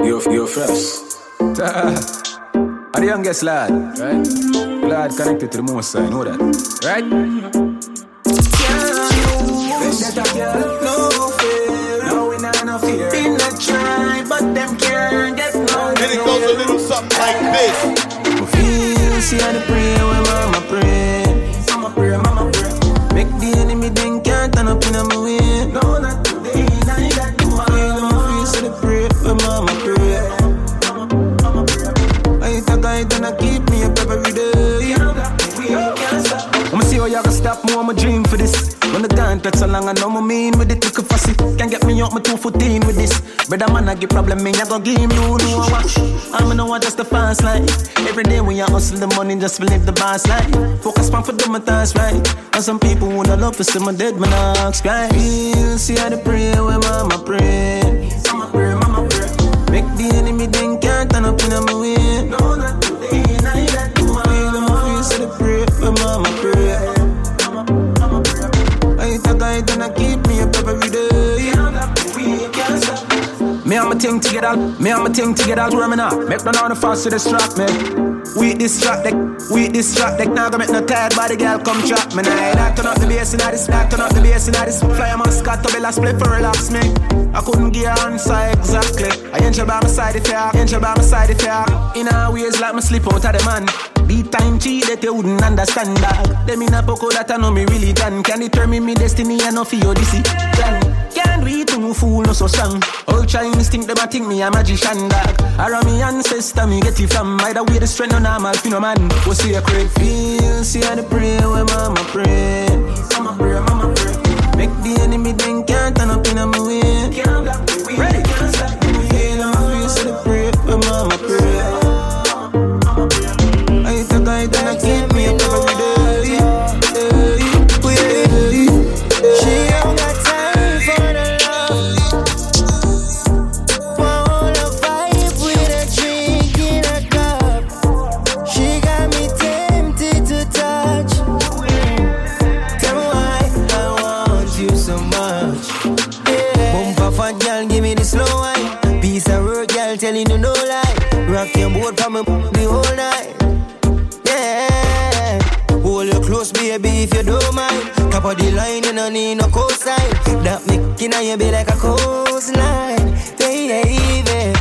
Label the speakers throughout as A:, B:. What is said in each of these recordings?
A: you're, you're fresh. Ah, Are the youngest lad, right? Lad connected to the most side, know that, right?
B: No fear, no we not no fear. In the try, but them can't get no.
C: And it goes a little something like this.
B: We feel, see how the pray when mama pray. Mama pray, mama pray. Make the enemy think can't turn up in my way. When mama pray. Mama pray. I talk, I don't keep me up every day. I'ma see how y'all can stop more, I'ma dream for this. When the touch so long, I know my mean with it, look a fussy. Can't get me out my two foot in with this. Brother man, I get problem, me, I give him you know what. I'm in know just the fast life. Every day when you hustle the money, just believe the boss life. Focus on for do my task right. And some people wanna love to see my dead, man, I right. Feel, see how they pray when mama pray. Mama pray, the think can't turn up in my way. No, not today, got to feel, I'ma feel, see the pray when mama pray. I talk, I don't keep Me and my thing to get out, me and my thing to get out where me now. Make none of the fast to distract me. We distract deck, we distract deck. Now go make no tired body girl come trap me. Now that turn up the bass in this, that turn up the bass in this. Fly a mascot to be last split for relax me. I couldn't give her answer exactly. I angel by my side if you, angel by my side if you. In a ways like me slip out of the man. Beat time cheat that you wouldn't understand that. Them in a poco that I know me really done. Can determine me destiny and no for your DC. Can't do it fool no so strong. All Chinese think them a think me a magician dog. Around me ancestor me get it from. Either way the strength no normal fi no man. Go see a great feel, see how the pray when mama pray. Mama pray, mama pray. Make the enemy think can't turn up in a my
D: slow wine. Piece of work, girl, telling you no lie. Rock your boat me the whole night. Yeah. Hold you close, baby, if you don't mind. Top of the line, you don't need no cosign. That making you be like a coastline. Baby,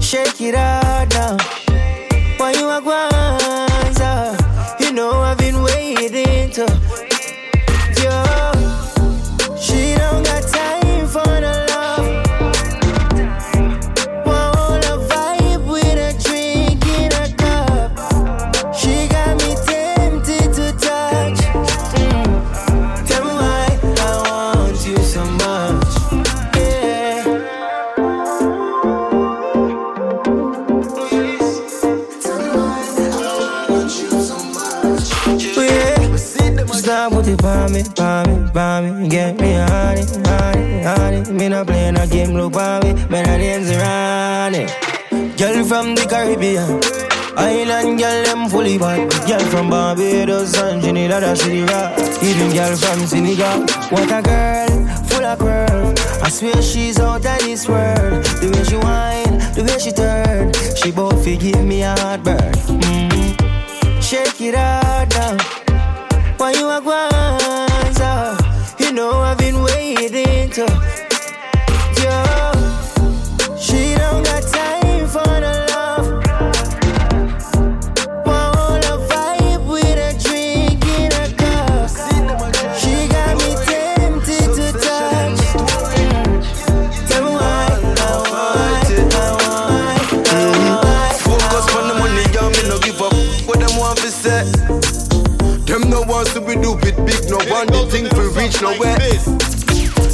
D: shake it out now. Why you a guanza? You know I've been waiting to. Not playing a game, look palm me. Man, dance around it. Girl from the Caribbean. Island girl, them fully bad. Girl from Barbados and Trinidad, and she. Even girl from Senegal. What a girl, full of curve. I swear she's out of this world. The way she whine, the way she turn. She both give me a heartburn. Mm-hmm. Shake it out now. Why you a guanza? You know I've been waiting to. To
E: reach nowhere.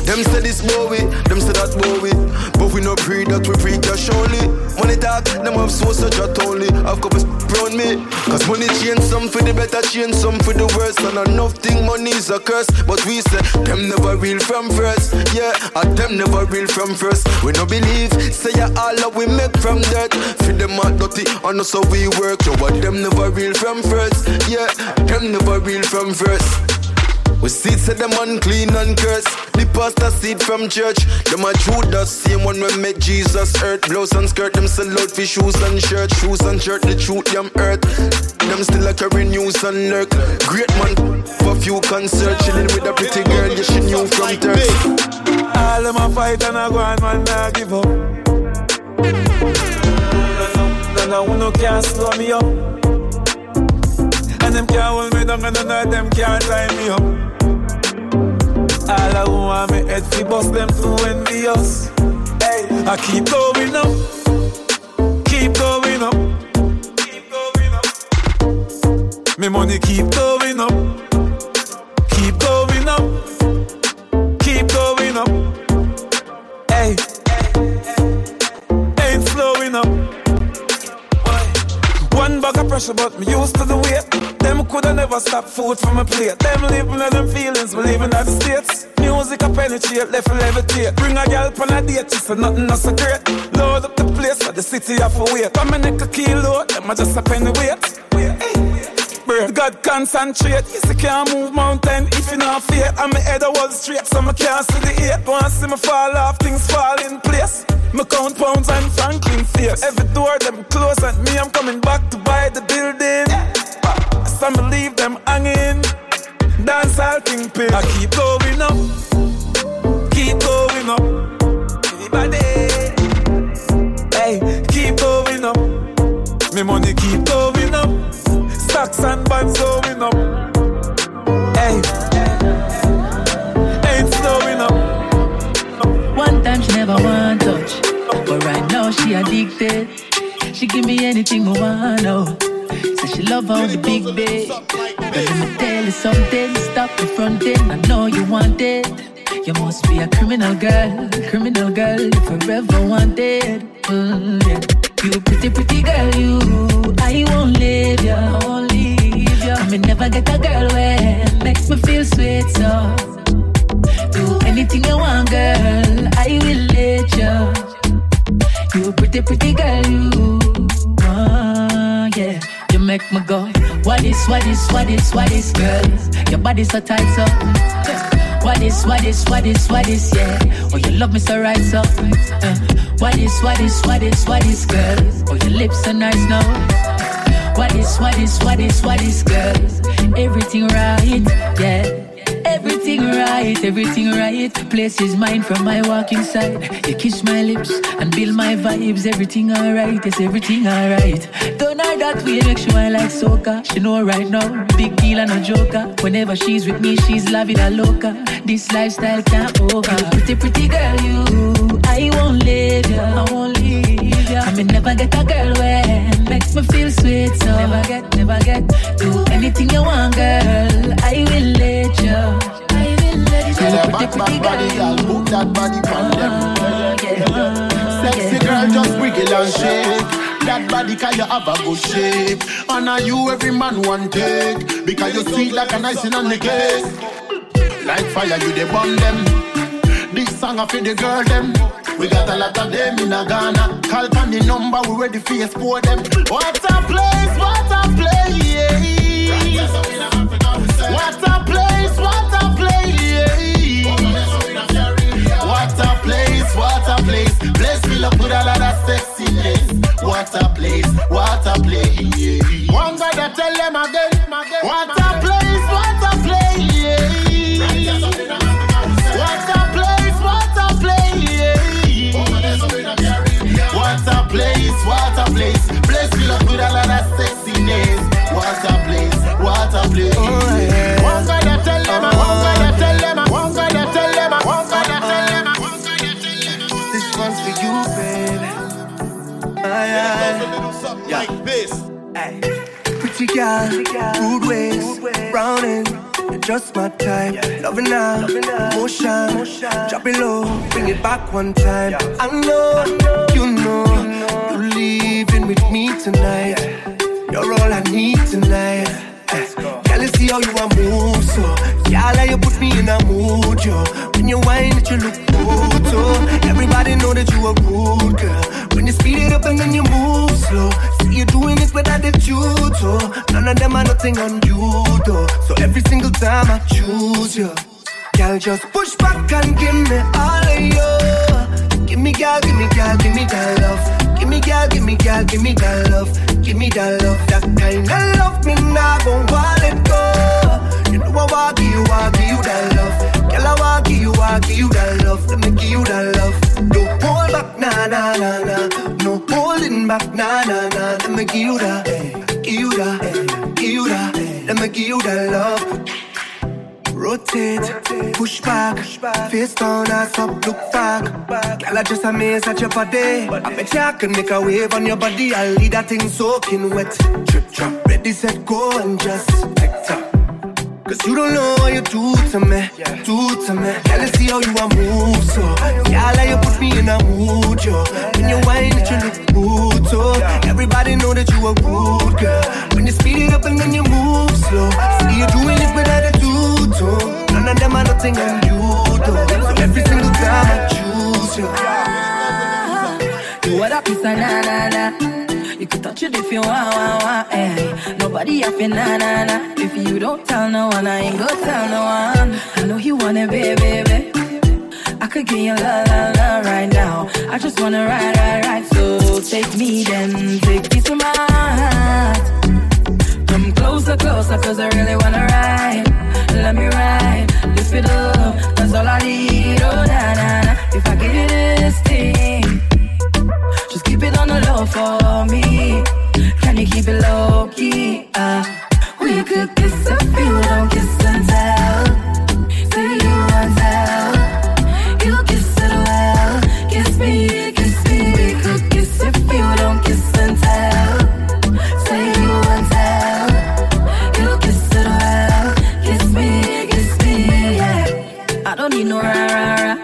E: Them say this Bowie, them say that Bowie. But we no pre that we free cash only. Money talk, them have so such a only. Have couple around me. Cause money change some for the better, change some for the worse. And enough thing money is a curse. But we say, them never real from first. Yeah, and them never real from first. We no believe, say ya all that we make from dirt. Feed them out dirty, and so we work. Yo, but them never real from first. Yeah, them never real from first. We see say them unclean and cursed. The pastor seed from church. Them a Judas, same one when met Jesus earth. Blouse and skirt, them sell out for shoes and shirt. Shoes and shirt, the truth, them earth. Them still like a carry news and lurk. Great man, for few concert. Chilling with a pretty girl, yeah, she knew from Turks.
F: All them a fight and a go on, man, nah give up. No, no, no, can't slow me up. Them can't hold me down, and none of them can't tie me up. All I want me head fi bust them too envious. Hey, I keep going up, keep going up, keep going up. Me money keep going up, pressure, but me used to the weight. Them coulda never stop food from a plate. Them living in them feelings, believing in the states. Music a penetrate, left levitate. Bring a girl on a date, she said nothing not so great. Load up the place, for the city have to wait. Come and neck a kilo, them a just a penny weight. Bird, God concentrate. Yes, I can't move mountain if you not fear. I'm head a wall straight, so I can't see the eight. Want see me fall off, things fall in place. Me count pounds and Franklin face. Every door them close and me, I'm coming back to buy the building. Some leave them hanging. Dance all king pay. I keep going up, keep going up. Everybody, hey, keep going up. Me money keep going up. Stocks and bonds going up. Hey, ain't slowing up.
G: One never want touch, but right now she addicted. She give me anything I want now. Say she love how the big bed. But let me tell you something, stop the fronting. I know you want it. You must be a criminal girl, criminal girl, you forever wanted. Mm, yeah. You pretty, pretty girl, you. I won't leave you, I won't leave you. I may never get a girl where makes me feel sweet, so do anything you want, girl. I will let you. You pretty, pretty girl, you. Ah, yeah. You make me go. What is, what is, what is, what is, girl? Your body so tight, so. What is, what is, what is, what is, yeah. Oh, you love me so right, so. Uh, what is, what is, what is, what is, girl? Oh, your lips so nice now. What is, what is, what is, what is, girl? Everything right, yeah. Everything right, everything right. Place is mine from my walking side. You kiss my lips and build my vibes. Everything alright, yes, everything alright. Don't know that way, make sure I like soca. She know right now, big deal and a joker. Whenever she's with me, she's loving a loca. This lifestyle can't over. Pretty, pretty girl, you. I won't leave you, I won't leave you. I may never get a girl when makes me feel sweet. So never get, never get. Do anything you want, girl. I will let you. I will let you.
H: Tell her
G: Pretty,
H: back, back body,
G: girl.
H: put that body on them. Sexy girl, just wiggle and shake. That body can you have a good shape. And are you every man want take. Because you sweet like an icing on the cake. Like fire, you the burn them. This song I for the girl them. We got a lot of them in a Ghana. Call on the number, we ready for export them. What a place, what a place.
I: Girl, good ways, browning. You're just my type. Loving now, motion, drop it low, bring it back one time. I know, you know, you're leaving with me tonight. You're all I need tonight. Girl, you see how you are move so. Girl, you put me in a mood, yo. When you whine, that you look good, so. Everybody know that you a rude girl. When you speed it up and then you move slow. See you doing it with attitude, oh. None of them are nothing on you, though. So every single time I choose you, girl, just push back and give me all of you. Give me, girl, give me, girl, give me that love. Give me, girl, give me, girl, give me that love. Give me that love, that kind of love me now gon' let go. You know I want you, want you that love. Girl, I want you, want you that love. Let me give you that love. Don't hold back, nah, nah, nah, nah. No holding back, nah, nah, nah. Let me give you that, give you that, give you that. Let me give you that love. Rotate, push back, face down, ass up, look back. Girl, I just amaze at your body. I bet you I can make a wave on your body. I'll leave that thing soaking wet. Trip, trap, ready, set, go, and just tick tock. Cause you don't know what you do to me, do to me. Girl, I see how you a move, so Girl, you put me in a mood, yo. When you whine, it you look so Everybody know that you a rude girl. When you speed it up and then you move slow, see you doing it with attitude, so None of them are nothing on you, though. So every single time I choose you.
C: What up, is a na na na. You can touch it if you want, want, want, eh. Nobody have to na na na. If you don't tell no one, I ain't gonna tell no one. I know you want it, baby, baby. I could give you la la la right now. I just wanna ride, ride, ride. So take me then, take piece of my heart. Come closer, closer, cause I really wanna ride. Let me ride, lift it up, that's all I need. Oh, na na na. If I give you this thing, keep it on the low for me. Can you keep it low key? Uh, we could kiss if you don't kiss and tell. Say you want tell. You kiss it well. Kiss me, kiss me. We could kiss if you don't kiss and tell. Say you want tell. You kiss it well. Kiss me, kiss me, yeah. I don't need no rah.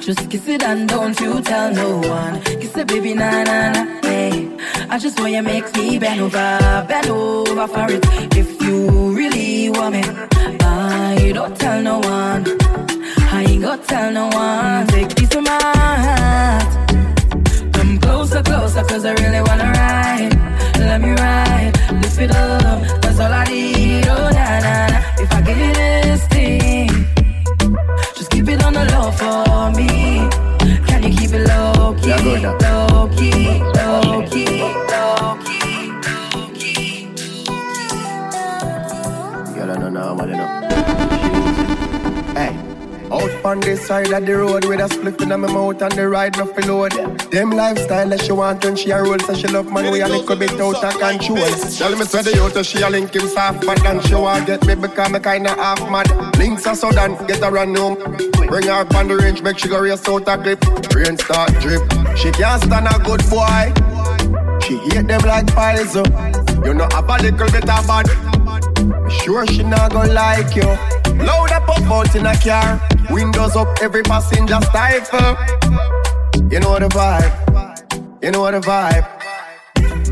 C: Just kiss it and don't you tell no one. It, baby, na na na. I just want you make me bend over, bend over for it. If you really want me, I don't tell no one. I ain't gonna tell no one. Take piece of my heart. Come closer, closer, cause I really wanna ride. Let me ride, lift it up, that's all I need. Oh, na na na. If I give you
J: side of the road with a split in my mouth and the ride no load. Them lifestyle that she want when she a roll, so she love man we a little bit out of control. Tell me say the youth she a link him soft, but then she want get me because me kinda half mad. Links are sudden, get her run home. Bring her up on the range, make she go race out a clip. Rain start drip, she can't stand a good boy. She hate them like poison. Uh. You know have a little bit of bad. Sure she not gonna like you. Load up up out in a car. Windows up, every passenger stifle. You know the vibe. You know the vibe.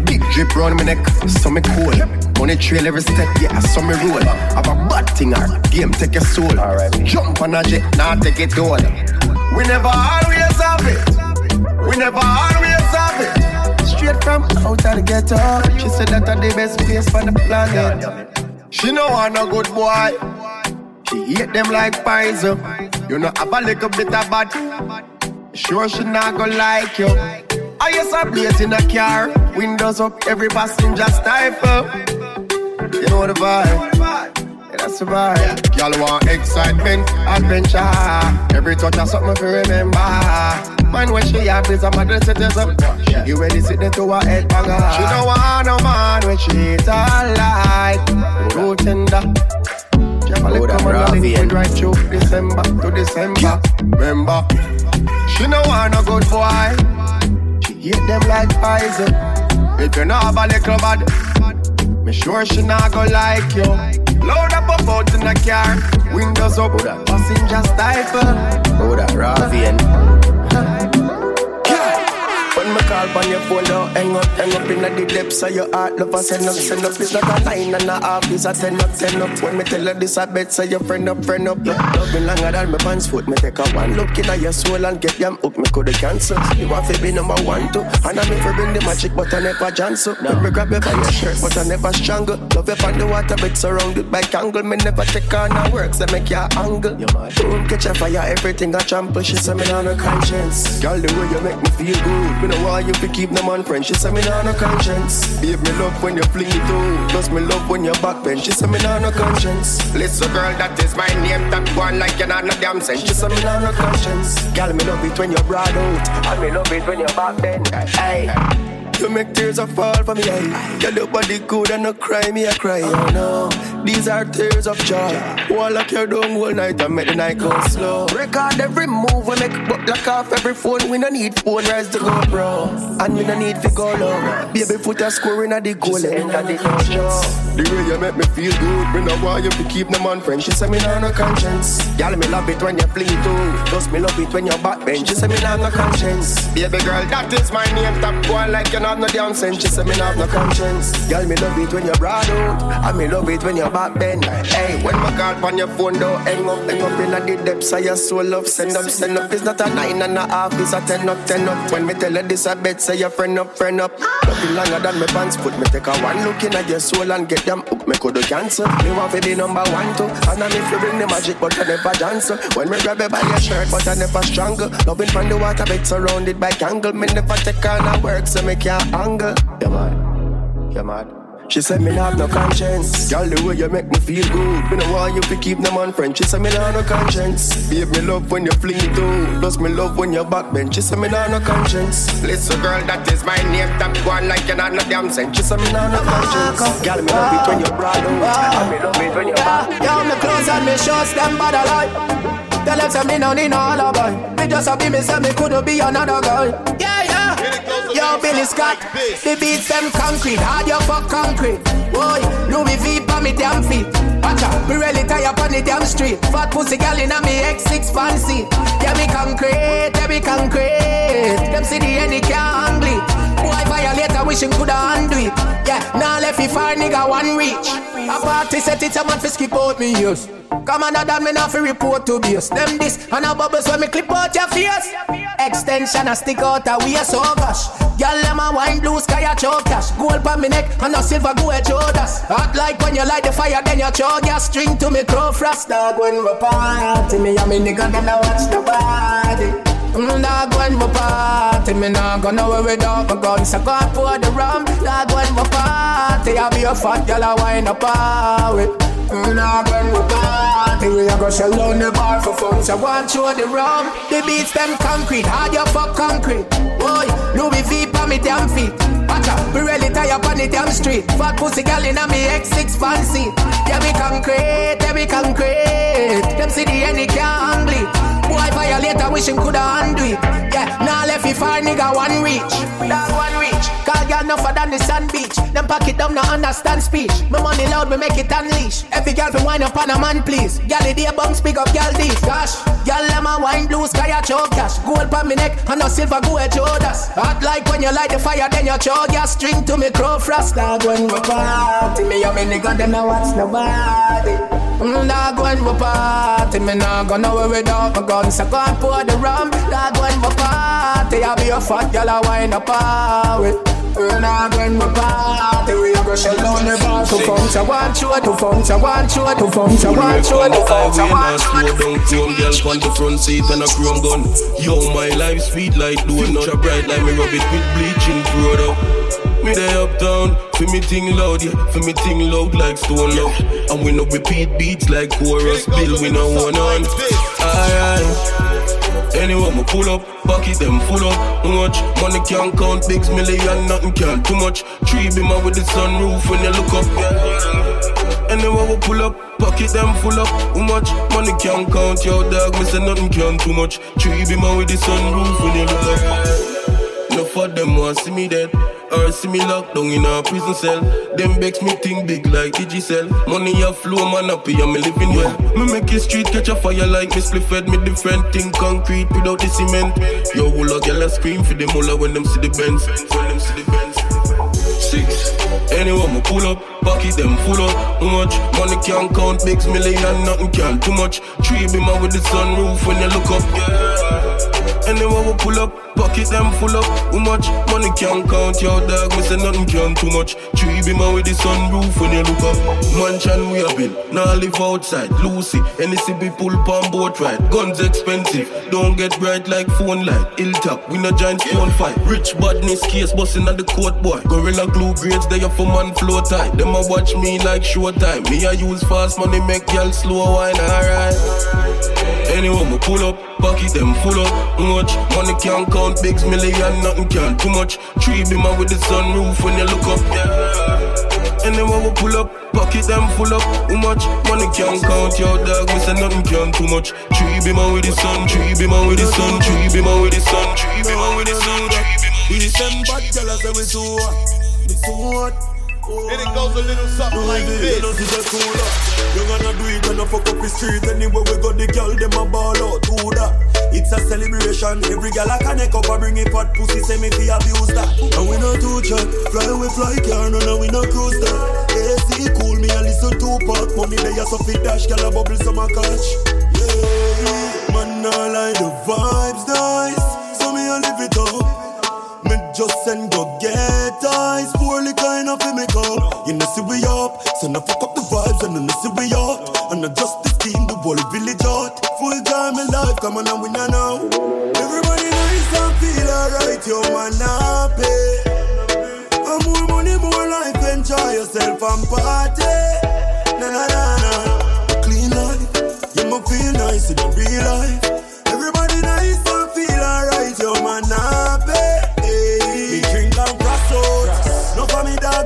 J: Big drip round my neck, so me cool. Money trail every step, yeah, so me roll. Have a bad thing, her game take your soul. Jump on a jet, now take it all. We never always have it. We never always have it. Straight from out of the ghetto. She said that are the best place for the planet. She know I'm a good boy. She hate them like poison. You know have a little bit of bad. Sure she not gonna like you. I used to blaze in a car, windows up, every passenger stifle. You know the vibe. Yeah, that's the vibe. Y'all want excitement, adventure. Every touch of something to remember. Man, when she have is a mother citizen. She get ready sit there to her head banger. She don't want no man when she eat her like root tender.
K: That
J: Come
K: Ravi
J: link
K: and-
J: right through December to December. Remember, she no want a good boy. She hate them like poison. If you know have a little bad, me sure she not go like you. Load up a boat in the car, windows up, passenger stifle.
K: Oh, that Ravi and
J: When me call on your phone now. Hang up, hang up in the depths of your heart. Love, I send up, send up. It's not a line and a half, it's a ten up, ten up. When me tell her this, I bet say your friend up, friend up. Yeah. Love me longer than my pants foot. Me take a one look in your soul and get them hook. Me coulda cancel. You want to be number one too. And I'm for bring the magic, but I never cancel. No. me grab you by your shirt, but I never strangle. Love you on the water, but surrounded by kangle. Me never take on her works, I make your angle. Boom, catch a fire, everything I trample. She say me on no conscience. Girl, the way you make me feel good. Me know why you fi keep them on friends. She say me on no conscience. Babe, me love when you fling it out. Plus me love when you backbench. She say me on no conscience. Listen, girl, that is my name. That one like you not no damn sense. She say me on no conscience. Girl, me love it when you broad out. And me love it when you back bend. Hey. You make tears a fall for me, eye. Your body good and no cry, me I cry, oh no. These are tears of joy. Wall like your down all night and make the night go slow. Record every move we make, but lock off every phone. We no need phone, rise to go, bro. And we no need to go low. Baby, foot a scoring at the goal, end of the show. The way you make me feel good, me no want you keep them on friends. She say me nah no conscience. Girl, me love it when you it too. Plus me love it when you backbench. She say me nah no conscience. Baby girl, that is my name. Top boy like you have no damn sense. She say me have no conscience. Girl, me love it when you broad out. And me love it when you back bend. Hey, when my call on your phone, don't hang up, hang up in the depths of your soul. Love, send up, send up. It's not a nine and a half, it's a ten up, ten up. When me tell her this, I bet say your friend up, friend up. Nothing longer than my pants foot. Me take a one look in at your soul and get them hook. Me could do cancer. Me want to be number one too. And I'm if you bring the magic, but I never dance. When me grab you by your shirt, but I never strangle. Loving from the water, bed surrounded by kangle. Me never take on a work, so me can't angle. You mad? You mad? She said me not have no conscience. Girl, the way you make me feel good. Me no want you to keep them on friends. She said me not have no conscience. Babe, me love when you fling it out. Plus me love when you backbench. She said me not have no conscience. Listen, girl, that is my name. That go on like you not no damn sense. She said me not have no conscience. Girl, me love it when you broad out. And me love it when you back.
L: Yeah, me clothes and me shorts, them bad alike. Tell them say me no need no alibi. Me just a be me say me coulda be another girl. Yeah, yeah. Yo, Billy Scott, the beats them concrete, hard you fuck concrete. Boy, Louis V pa me damn feet. Watch out, me really up on the damn street. Fat pussy gal in a me X6 fancy. Yeah, me concrete, yeah, me concrete. Them see the end, can't it. Boy, violator wishing coulda undo it. Yeah, now left it far nigga one reach. A party set it a man fi skip out me ears. Come on, that me not fi report to base. Them this and a bubbles when me clip out your face. Extension a stick out a waist so gosh. Girl, them a wine blue sky a choke cash. Gold pa me neck and a silver go at Jodas. Hot like when you light the fire, then you choke your string to me crow frost dog when we party. Me and me nigga them a watch the body. Mm, dog when we party, me nah go nowhere without my gun. So go pour the rum. Dog when we party, I be a fat girl I wine up with. Mm, dog when we party, we a go shell down the bar for fun. So and show the rum. The beats them concrete, hard you fuck concrete. Boy, Louis V pa me damn feet. Watch out, we really tie up on the damn street. Fat pussy gal in a me X6 fancy. Yeah, we concrete, yeah, we concrete. Them see the end, can't bleed. Boy, violator wishing coulda undo it. Yeah, now left it far nigga one reach. Dog one reach. Call girl no than the sand beach. Them pack it down, no understand speech. My money loud, me make it unleash. Every girl fi wine up on a man, please. Girl, the bumps big up, girl deep. Gosh, girl, them a wine blue sky a choke cash. Gold pa me neck and no silver go at Jodas. Hot like when you light the fire, then you choke your string to me crow frost. Dog when we party, me and me nigga them no watch nobody. Mm, dog when we party, me nah go nowhere without my gun. So go and pour the rum. Dog when we party, I be a fat girl a wine up with. Mm, dog when we party, we a go shell down the bar. To function one show, to function one show, to function one show, to function one show.
M: Down, chrome girl on the front seat and a chrome gun. Yo, my life sweet like doing not bright like me rub it with bleaching powder. Me there uptown, for me ting loud, yeah, for me ting loud like stone love. And we no repeat beats like chorus, bill we no one on. Aye aye. Anyway, me pull up, pocket them full up. Much money can't count, bigs million, nothing can't too much. Tree beamer with the sunroof when you look up. Yeah. Anyway, we pull up, pocket them full up. How much money can't count, yo dog? Me say nothing can too much. Tree beamer with the sunroof when you look up. No for them want see me dead. Or see me locked down in a prison cell. Them makes me think big like Digicel. Money a flow, man happy, I'm living well. Me make it street catch a fire like me split fed me different thing concrete without the cement. Yo, will a girl a scream for the mullah when them see the Benz. When them see the Benz. Six. Anyone me pull up, pocket them full up. Much money can't count? Bigs million, nothing can too much. Tree be man with the sunroof when you look up. Yeah. Anyone we pull up, pocket them full up. How much money can count? your dog, me say nothing can too much. Tree be man with the sunroof when you look up. Mansion we have been, now I live outside. Lucy, any CB pull palm boat ride. Guns expensive, don't get bright like phone light. Hilltop, we no giant stone fight. Rich badness case busting at the court boy. Gorilla glue grades, they are for man flow tight. Them a watch me like showtime. Me I use fast money, make y'all slow wine, alright. Anyone me pull up, pocket them full up. Much money can count? Bigs million, nothing can too much. Tree be man with the sunroof when you look up. Yeah. Anyone we pull up, pocket them full up. How much money can't count? Yo, dog, me say nothing can too much. Tree be man with the sun, tree be man with the sun, tree be man with the sun, tree be man with the sun, tree be man with the sun.
N: Them bad gyal say we too hot, we too hot.
C: And it goes a little something like this.
N: You gonna do it, gonna fuck up the street. Anywhere we go, the girl, them a ball out. Do that, it's a celebration. Every girl I connect up, I bring it hot pussy Say me fi abuse that. And we not too chat. Fly we fly car, no, no, we not cruise that. AC cool, me a listen to part Money they a so fit dash, girl a bubble some a catch. Yeah, man, I like the vibes nice. So me a live it up. Me just send go get You know see we up. So now fuck up the vibes and then see we up. And I just the scheme the whole village out Full time in life come on and we now. Know Everybody nice and feel alright Yo man happy. And more money more life Enjoy yourself and party. Na na na na. Clean life You might feel nice in the real life. Everybody nice and feel alright Yo man happy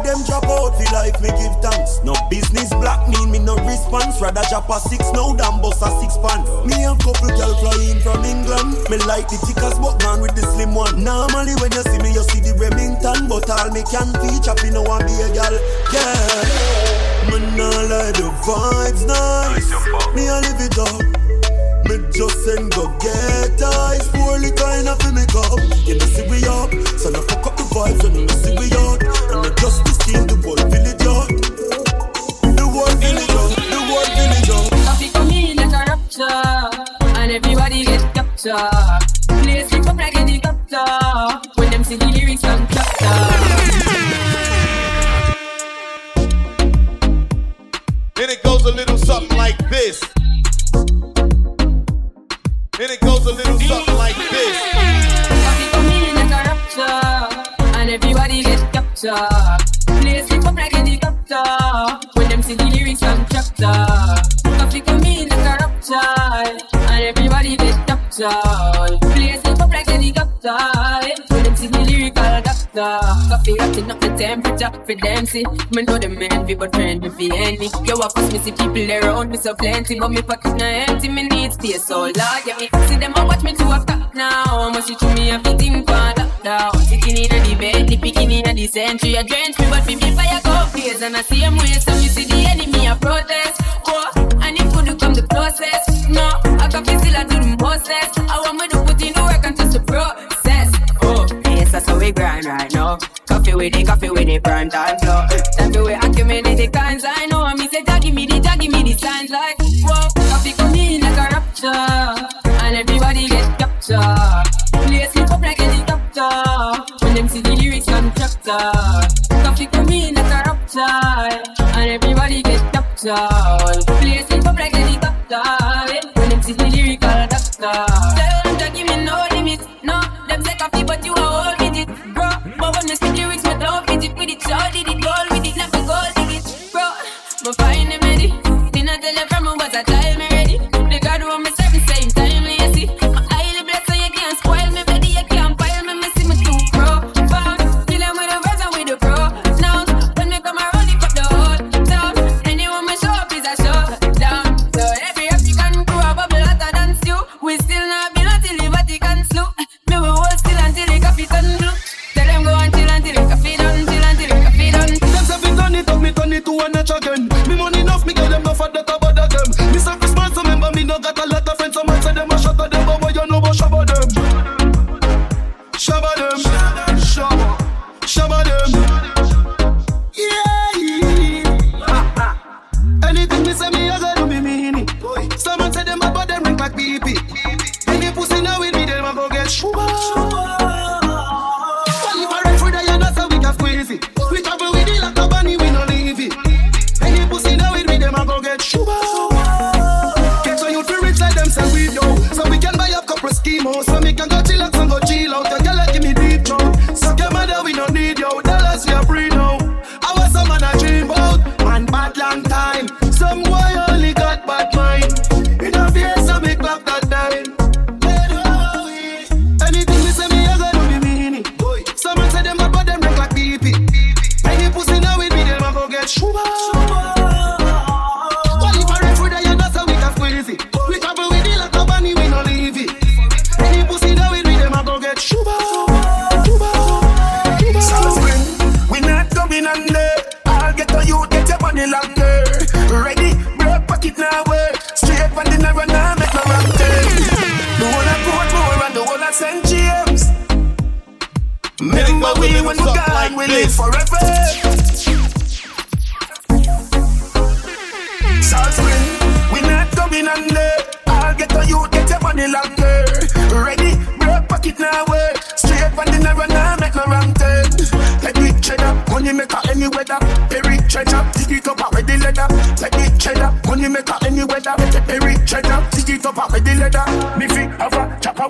N: them drop out. Feel like me give thanks. No business black mean me no response. Rather drop a six now than bust a six pan. Me and couple girl flying from England. Me like the thickest but man with the slim one. Normally when you see me, you see the Remington. But all me can feature, me no one be a girl. Yeah. Me nah like the vibes nice. Me I live it up. Me just send go get eyes Poorly kind of fi make up You know see we up So now fuck up the vibes and you know see we out And I just the scheme the whole village out The whole village out The whole village out
O: Coffee come in like a rapture. And everybody get captured. Place it up like a helicopter. When them see the lyrics on
C: Then it goes a little something like this. Then it goes a little something like this.
O: Coffee come in like a rapture. And everybody get captured see the lyrics on chapter Coffee come in like a rapture And everybody get captured Place it up like helicopter When them see the lyrical doctor. Coffee ratting up the temperature for them see. Me know the man be but friend me fi enemy Yo of course me see people around me so plenty. But me pocket na empty me need space so Lord yeah me. See them a watch me to a top now. Much you to me have to think lockdown Sitting in a the bed, picking in a the century I drench me but me be fire go days And I see him way so you see the enemy I protest. Oh, and it could come the process No, I got still I do the mostest I want me to put in the work and just the process. Oh, yes that's how we grind right now. Coffee with it, coffee with it, prime time flow. Time to we accumulate the kinds I know. And me say, "Jah, give me the, Jah, me the signs. Like Whoa, coffee come in like a rapture And everybody get captured them see the lyrics on chapter. Coffee come in like a rapture And everybody get captured. Play slip up like helicopter When them see the lyrical doctor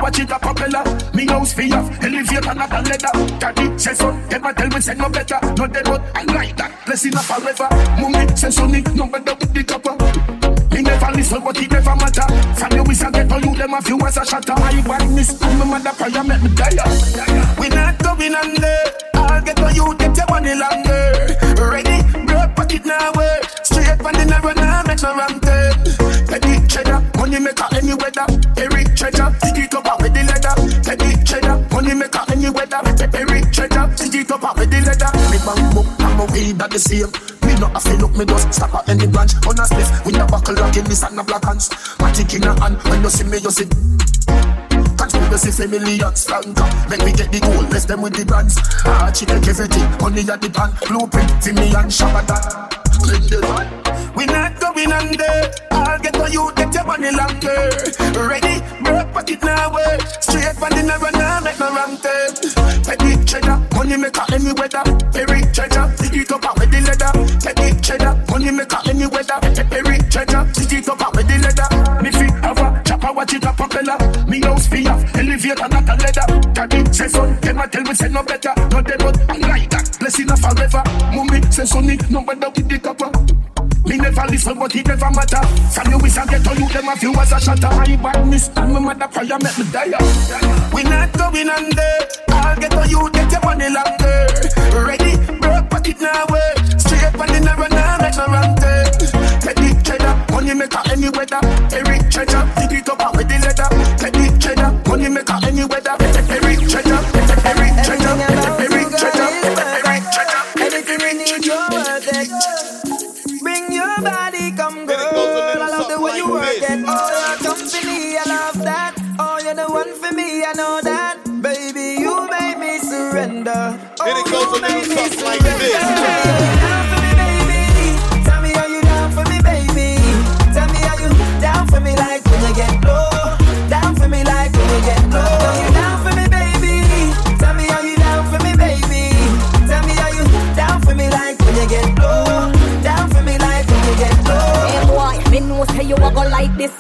P: watch it a propeller. Me house fi have elevator, not a leather. Daddy say so, them a tell me say no better. No dead but I like that. Blessing up forever. Mummy say so, me no better with the copper. Me never listen, but it never matter. From the whistle get to you, them a few as a shatter. This, and my mother prayer make me die. We not going under. I'll get to you, get your money longer. Ready, broke pocket now work. Straight on the narrow now, make no turn. Petty eh. cheddar, money maker weed at the same. Me not a look, me just stop at any branch. On a spliff, with a buckle lock in this and a black hands. Matic in a hand, when you see me, you see. Conspiracy say millions franca Make me get the gold, bless them with the brands. Ah, she take everything, money at the pan. Blueprint, for me and Shabba Click the one We not going under. I'll get to you, get your money longer. Ready, broke pocket now work Straight from the narrow now, make no wrong turn Petty cheddar, money maker any weather. Perry treasure, cheddar, money maker any weather. Perry treasure, dig it up with the leather. Me fi have a chopper, watch it a propeller. Me house fi have elevator, not a leather. Daddy say son, them a tell me say no better. No them but I like that, blessing a forever. Mummy say sonny, no better with the copper me never listen, but it never matter. From you, we shall get to you, them a few as a shatter. I badness, and my mother prayer make me die. We not going under. I'll get to you, get your money longer. Ready, broke pocket now, work. Straight on the narrow now, make no wrong turn. Take the cheddar, money maker any weather. Every treasure, dig it up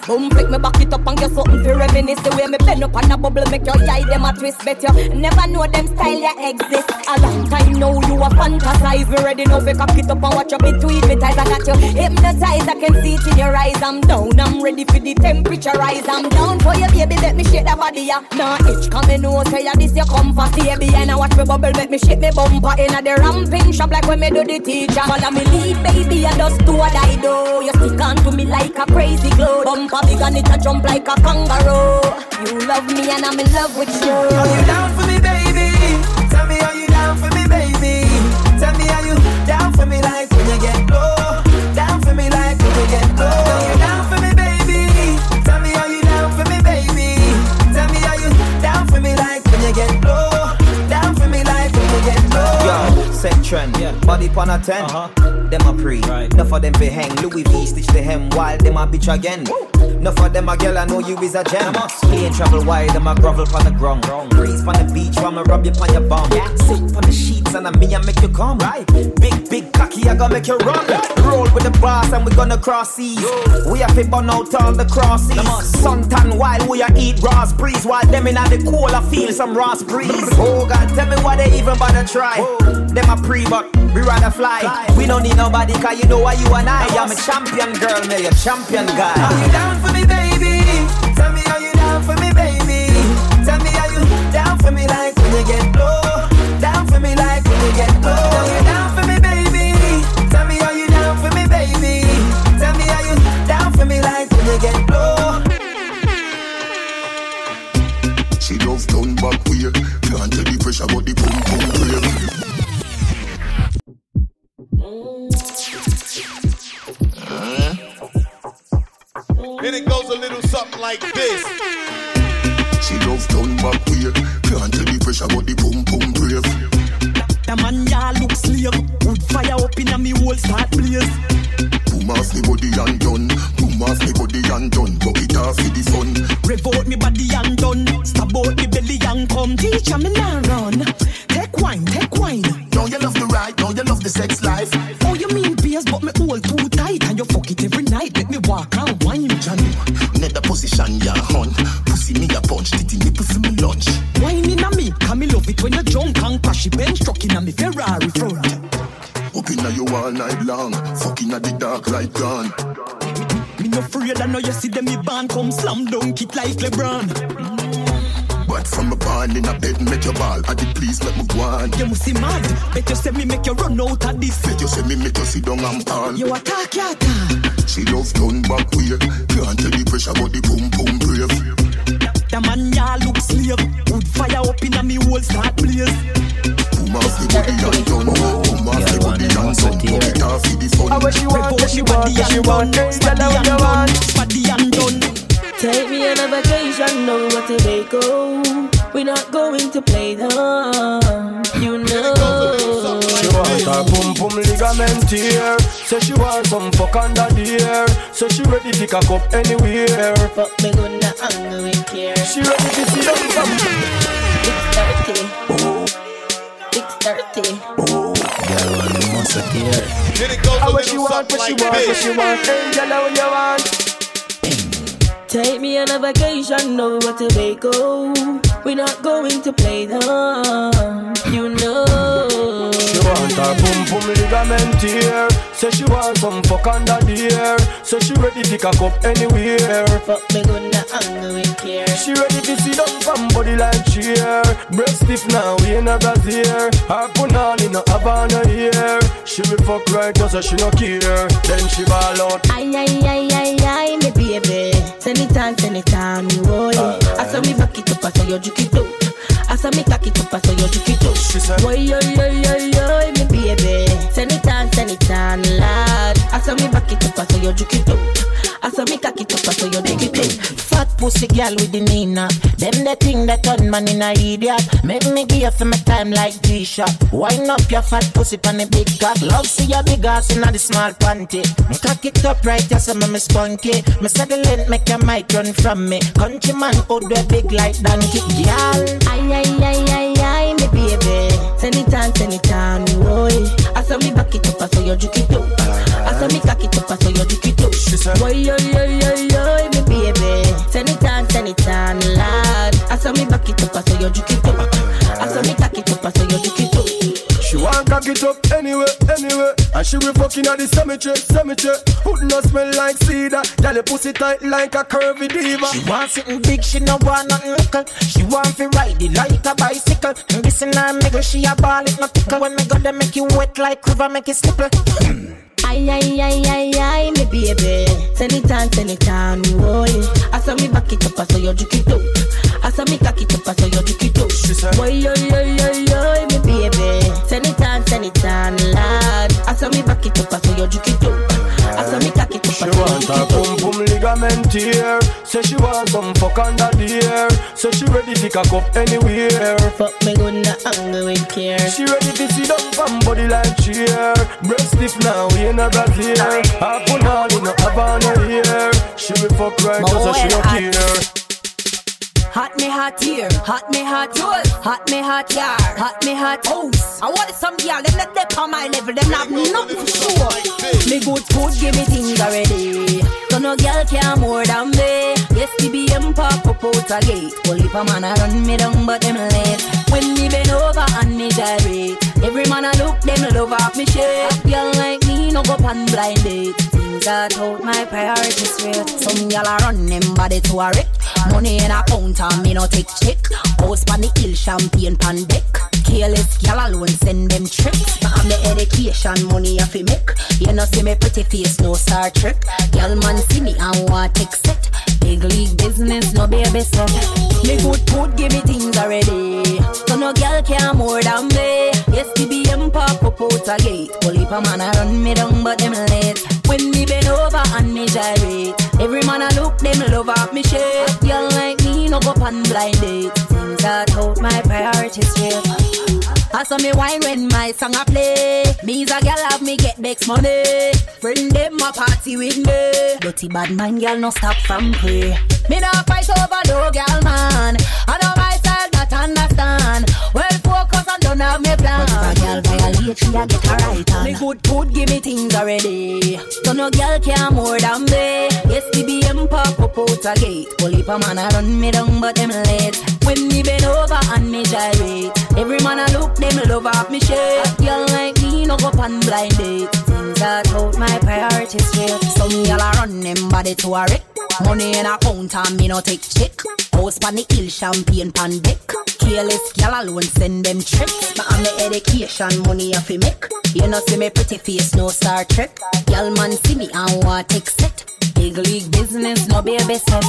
Q: Boom, flick me back it up and get something for reminisce. The way me bend up on a bubble, make your eye them a twist. Bet you never know them style ya exist. A long time now you a fantasize. Me ready now fi cock it up and watch you between me ties. I got you hypnotized. I can see it in your eyes. I'm down. I'm ready for the temperature rise. I'm down for you, baby. Let me shake that body ya. Nah, itch come in know say ya this you come for baby. And I watch me bubble, make me shake me bumper in a the ramping shop like when me do the teacher. Follow me lead, baby, and just do what I do. You stick on to me like a crazy glue. Bumper big and it a jump like a kangaroo. You love me and I'm in love with you.
R: Are you down for me, baby?
S: Yo, trend, body pon a 10 Them a pre, enough of them be hang. Louis V stitch the hem. While them a bitch again. Enough of them a girl I know you is a gem. Plane travel wide, them a grovel pon the ground. Breeze pon the beach, while me rub you pon your bum. Sit pon the sheets and a me a make you come. Right. Big, big cocky, I gonna make you run. Roll with the boss and we gonna cross seas. We have to burn out all the crosses. Suntan while we a eat raspberries While them in the cool I feel some raspberries. Oh God, tell me why they even bother try Them a pre but we rather fly. We don't need nobody cause you know why you and I. I'm a champion girl, me a champion guy.
R: Are you down for me, baby? Like
C: this.
H: She love turn back weird. Can't tell the pressure, but the boom boom brave.
T: The man ya look slave. Wood fire up in a me whole start blaze.
H: Boom off me body and done. Boom off me body and done. Buck it off for the fun.
T: Rev out me body and done. Stab out me belly and come. Teacher me now run. Take wine, take wine.
H: Now you love the ride, now you love the sex life.
T: Oh, you mean beers, but me hold too tight and you fuck it every night. Let me walk and wine.
H: Johnny, nether position ya hun. Pussy me a punch, titty nipple for me lunch.
T: Wine in a me, come me love it when you drunk and crash it bench truck in a me Ferrari front.
H: Up inna you all night long, fucking at the dark light gone.
T: Me no afraid I know you see them me band come slam dunk it like LeBron.
H: But from a barn in a bed, make your ball. I did please let me go on.
T: You must see mad. Bet you say me make you run out of this.
H: Bet you say me make you sit down and fall.
T: You attack, you attack.
H: She love turn back weird. Can't tell the pressure, but the boom boom brave.
T: The man ya look slave. Wood fire up in a me whole start blaze.
H: Boom off the body and done. Boom off the body and done. Put it off for the fun.
T: How she want, what she want, what she want. Body and done, body and done.
R: Take me on a vacation, know what to they go. We're not going to play dumb, you know.
U: She want her pum pum ligament here. Say she want some fuck under the air. Say she ready to cock up anywhere.
R: Fuck me gonna anger with care.
U: She ready to see them from
R: Six thirty. Six thirty.
B: Girl, want the musketeer.
C: Then it goes a
U: what she want, what she
C: like
U: want, what
C: this.
U: she want. Hey, girl, how you want?
R: Take me on a vacation, what to they go. We're not going to play dumb, you know.
U: She want her pum pum ligament here. Say she want some fuck under the air. Say she ready to cock up anywhere.
R: Fuck me gonna anger with care.
U: She ready to see them from body like cheer. Breast stiff now, we in a brazier. Her punani no Havana here. She will fuck right just so she no care. Then she ball out.
R: Ay, ay, ay, ay, ay, me baby. Send it on, send it on, me boy. I saw me back it up, I saw you juke it out. I saw me cock it up, I saw you juke it out.
U: She said,
R: Boy, yo, yo, yo, yo, me baby. Send it on, send it on, lad. I saw me back it up, I saw you juke it out. I saw me cock it up, I saw you juke it out.
V: Fat pussy girl with the Nina. Them the thing that turn man in a idiot. Make me give for my time like T-shirt. Wind up your fat pussy pan the big cock. Love see your big ass in the small panty. Me cock it up right, yes, I'm me spunky. Me say the length make your mic run from me. Country man out there big like donkey. Girl,
U: she will fucking at the cemetery, cemetery. Hood no smell like cedar. Girl, your pussy tight like a curvy diva.
V: She want something big, she no want nothing little. She want to ride it like a bicycle. And this in her middle, she a ball it no tickle. When me go there, make you wet like river, make it slippery.
R: Ay, ay, ay, ay, ay, me baby. Send it on, send it on, me boy. I saw me back it up, I saw you juke it out. I saw me cock it up, I saw you juke it out.
U: She said,
R: Boy, yo, yo, yo, yo, me baby. Send it on, send it on, lad. It up, I saw you juke it out. I saw me cock it
U: She
R: I
U: want
R: juke
U: her
R: it out.
U: pum pum ligament here. Say she want some fuck under the air. Say she ready to cock up anywhere.
R: Fuck me gonna anger with care.
U: She ready to see them from body like cheer. Breast stiff now, we in a brazier. Her punani no Havana here. She will fuck right just so she no care.
W: Hot me hot here, hot me hot hot me hot yard, hot me hot house. I want some girl, them not dep on my level, them not nothing sure. Me good good, give me things already. So no girl can more than me. Yes, the BM pop up out a gate. Well, if a man a run me down, but them late. When me bend over and me gyrate, every man I look, them love off me shit. Girl like me, no go pan blind date. That out my priorities straight. Some y'all a run them body to a wreck. Money in account and me no take check. House pan the hill, champagne pan deck. Careless gal alone send them tricks. But I'm the education money I fi make. You know see me pretty face, no Star Trek. Girl man see me and want take set. Big league business, no baby set. Me good good, give me things already. So no girl care more than me. Yes, the BM pop up out a gate. Only a man a run me down, but them late. When me bend over and me gyrate, every man a look them love off me shape. Girl like me no go on blind date. Things that out my priorities straight. I saw me wine when my song a play. Me's a girl have me get next money. Friend them a party with me. Dirty bad man girl no stop from pray. Me not fight over no girl man. I know myself not understand. Well focus and don't have me plan. But if a girl violate, she a get her right on. Me good good give me things already. No girl care more than out a gate. Only a man a run me down, but them late. When me bend over and me gyrate, every man a look them love off me shape. Girl like me no go on blind date. Things that out my priorities straight. Some girl a run them body to a wreck. Money in account and me no take check. House pan the hill, champagne pan deck. Careless gal alone send them tricks. But I'm the education money I fi make. You know see me pretty face, no Star Trek. Gal man see me and want take set. Big league business, no baby set.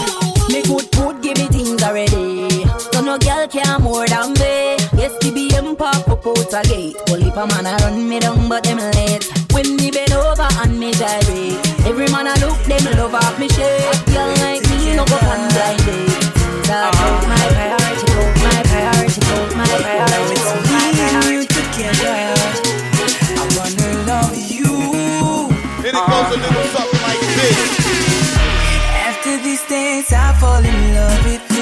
W: Me good good give me things already. So no girl care more than me. Yes, the BM pop up out a gate. Only a man a run me down, but them late. When me bend over and me gyrate, every man a look them love off me shape. Girl like me no go on blind date. That uh-huh. out my priority, out my priority, out my priority, out my priority.
T: you together. I wanna love you.
C: And it goes a little something like this.
T: After these days, I fall in love with you.